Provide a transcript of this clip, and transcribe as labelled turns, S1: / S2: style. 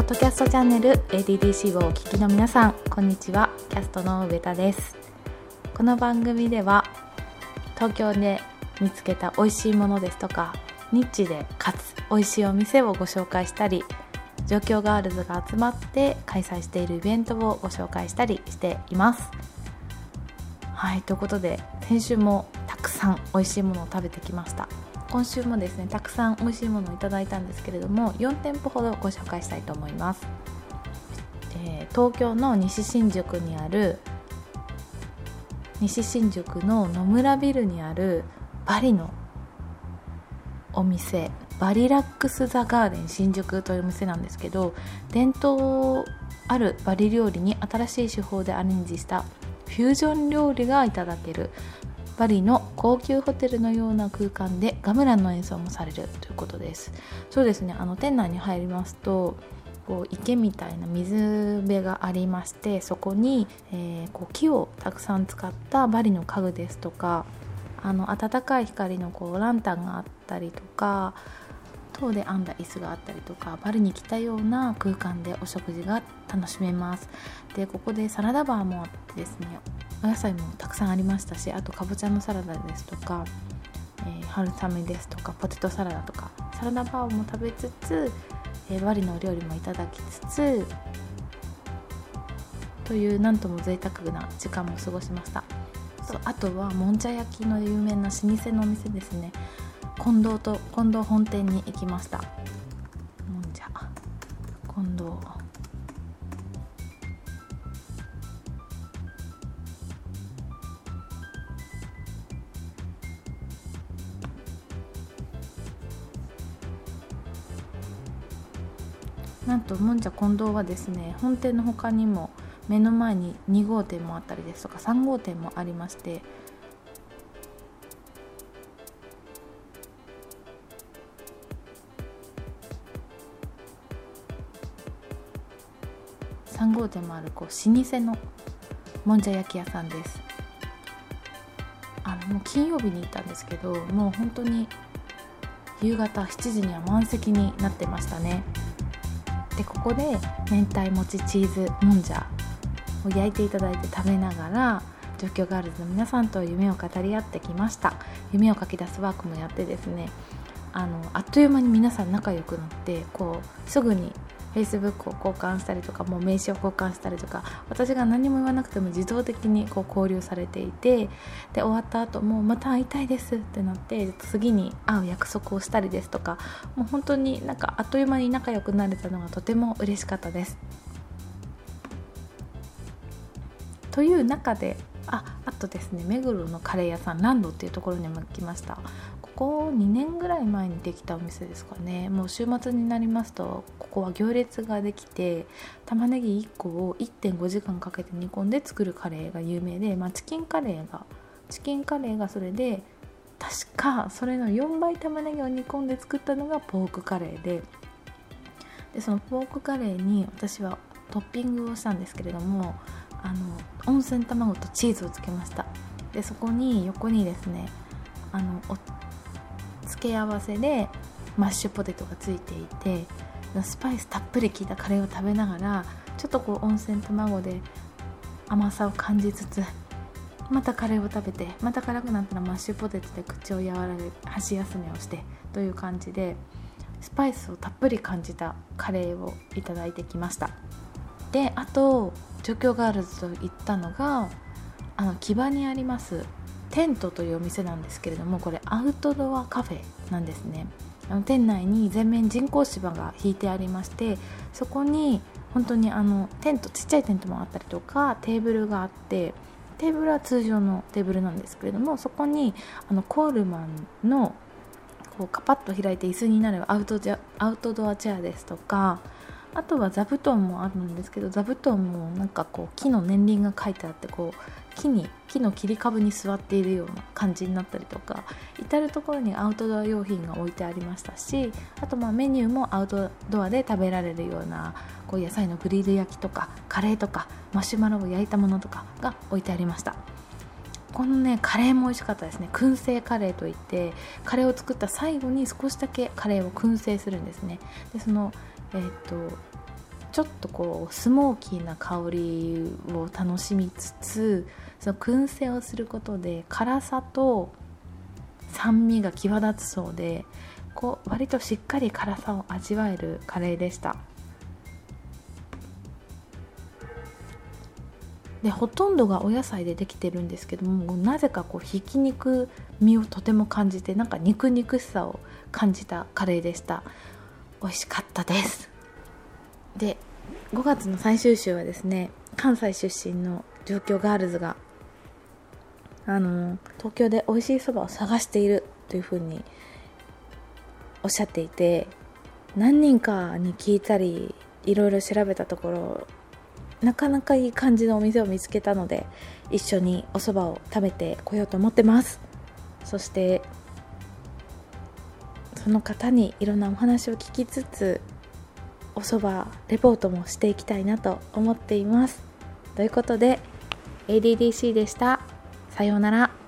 S1: ポッドキャストチャンネル ADDC をお聞きの皆さんこんにちは。キャストの上田です。この番組では東京で見つけた美味しいものですとかニッチでかつ美味しいお店をご紹介したり状況ガールズが集まって開催しているイベントをご紹介したりしています。はいということで先週もたくさん美味しいものを食べてきました。今週もですねたくさん美味しいものをいただいたんですけれども4店舗ほどご紹介したいと思います、えー、東京の西新宿にある西新宿の野村ビルにあるバリのお店バリラックス・ザ・ガーデン新宿というお店なんですけど伝統あるバリ料理に新しい手法でアレンジしたフュージョン料理がいただけるバリの高級ホテルのような空間でガムランの演奏もされるということです。そうですね。あの店内に入りますとこう池みたいな水辺がありましてそこに、えー、こう木をたくさん使ったバリの家具ですとかあの暖かい光のこうランタンがあったりとか塔で編んだ椅子があったりとかバルに来たような空間でお食事が楽しめます。でここでサラダバーもあってですねお野菜もたくさんありましたしあとかぼちゃのサラダですとか、えー、春雨ですとかポテトサラダとかサラダバーも食べつつ、えー、バリのお料理もいただきつつというなんとも贅沢な時間も過ごしました。あとはもんじゃ焼きの有名な老舗のお店ですね。近藤と近藤本店に行きました。なんともんじゃ近藤はですね本店の他にも目の前に2号店もあったりですとか3号店もありまして3号店もあるこう老舗のもんじゃ焼き屋さんです。あのもう金曜日に行ったんですけどもう本当に夕方7時には満席になってましたね。でここで明太もちチーズもんじゃを焼いていただいて食べながら状況ガールズの皆さんと夢を語り合ってきました。夢を書き出すワークもやってですねあのあっという間に皆さん仲良くなってこうすぐに Facebook を交換したりとかもう名刺を交換したりとか私が何も言わなくても自動的にこう交流されていてで終わった後もうまた会いたいですってなって次に会う約束をしたりですとかもう本当になんかあっという間に仲良くなれたのがとても嬉しかったです。という中でああとですね目黒のカレー屋さんランドっていうところにも来ましたここ2年ぐらい前にできたお店ですかね。もう週末になりますとここは行列ができて玉ねぎ1個を1.5時間かけて煮込んで作るカレーが有名で、まあ、チキンカレーがチキンカレーがそれで確かそれの4倍玉ねぎを煮込んで作ったのがポークカレーででそのポークカレーに私はトッピングをしたんですけれどもあの温泉卵とチーズをつけました。でそこに横にですねあの付け合わせでマッシュポテトがついていてスパイスたっぷり効いたカレーを食べながらちょっとこう温泉卵で甘さを感じつつまたカレーを食べてまた辛くなったらマッシュポテトで口を和らげ箸休めをしてという感じでスパイスをたっぷり感じたカレーをいただいてきました。であと状況ガールズと行ったのがあの木場にあります。テントというお店なんですけれどもこれアウトドアカフェなんですね。あの店内に全面人工芝が引いてありましてそこに本当にあのテントちっちゃいテントもあったりとかテーブルがあってテーブルは通常のテーブルなんですけれどもそこにあのコールマンのこうカパッと開いて椅子になるアウトアウトドアチェアですとかあとは座布団もあるんですけど座布団もなんかこう木の年輪が書いてあってこう木に木の切り株に座っているような感じになったりとか至る所にアウトドア用品が置いてありましたしあとまあメニューもアウトドアで食べられるようなこう野菜のグリル焼きとかカレーとかマシュマロを焼いたものとかが置いてありました。このねカレーも美味しかったですね。燻製カレーといってカレーを作った最後に少しだけカレーを燻製するんですね。でそのえーと、ちょっとこうスモーキーな香りを楽しみつつその燻製をすることで辛さと酸味が際立つそうでこう割としっかり辛さを味わえるカレーでした。でほとんどがお野菜でできてるんですけどもなぜかこうひき肉味をとても感じてなんか肉肉しさを感じたカレーでした。美味しかったです。で5月の最終週はですね関西出身の状況ガールズがあの東京で美味しいそばを探しているというふうにおっしゃっていて何人かに聞いたりいろいろ調べたところなかなかいい感じのお店を見つけたので一緒にお蕎麦を食べてこようと思ってます。そしてその方にいろんなお話を聞きつつおそばレポートもしていきたいなと思っています。ということで ADDC でした。さようなら。